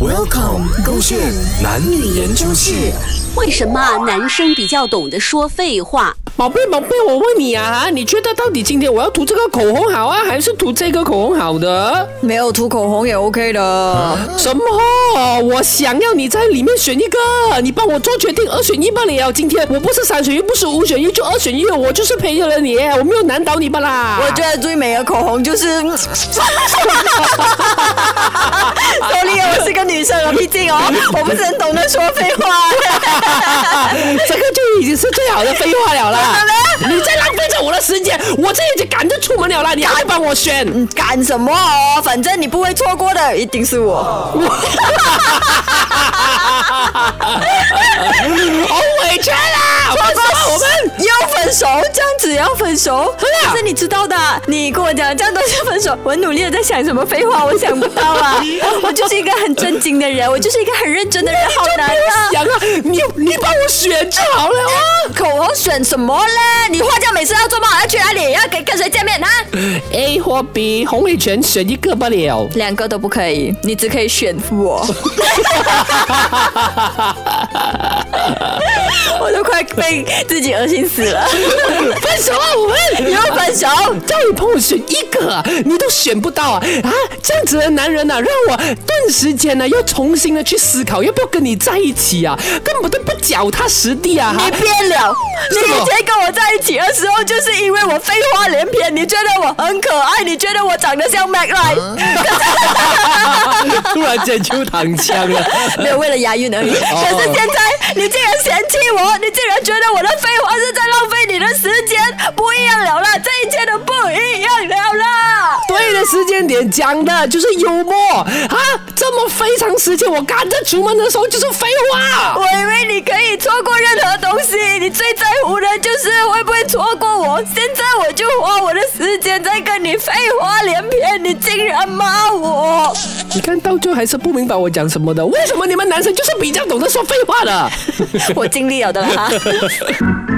Welcome，勾线男女研究室。为什么男生比较懂得说废话？宝贝，宝贝，我问你啊，你觉得到底今天我要涂这个口红好啊，还是涂这个口红好的？没有涂口红也 OK 的。什么？我想要你在里面选一个，你帮我做决定，二选一罢了。今天我不是三选一，不是五选一，就二选一，我就是陪着了你，我没有难倒你吧啦。我觉得最美的口红就是。Sorry，我是个女生啊，毕竟哦，我不是很懂得说废话。这个就已经是最好的废话了啦。你在浪费着我的时间，我这已经赶着出门了啦，你还帮我选？赶什么哦？反正你不会错过的，一定是我。好委屈啦！我说我们要分手，这样子要分手。可是你知道的，你跟我讲这样都是分手，我努力的在想什么废话，我想不到啊。我就是一个很正经的人，我就是一个很认真的人，好难啊。想啊，你你帮我选就好了啊。口红选什么嘞？你画家每次要做梦要去哪里？要跟跟谁见面啊？A 或 B，红美全选一个不了，两个都不可以，你只可以选我。快被自己恶心死了。分手啊，我们要分手。叫你朋友选一个，你都选不到啊！啊，这样子的男人呐，让我顿时间呢又重新的去思考要不要跟你在一起啊，根本都不脚踏实地啊！你变了，你以前跟我在一起的时候，就是因为我废话连篇，你觉得我很可爱，你觉得我长得像 Mac 来，突然间就躺枪了，没有为了押韵而已。可是现在你竟然嫌弃不一样了啦，这一切都不一样了啦。对的时间点讲的就是幽默啊，这么非常时间，我赶着出门的时候就是废话。我以为你可以错过任何东西，你最在乎的就是会不会错过我。现在我就花我的时间在跟你废话连篇，你竟然骂我。你看到最后还是不明白我讲什么的，为什么你们男生就是比较懂得说废话的？我尽力了的啦。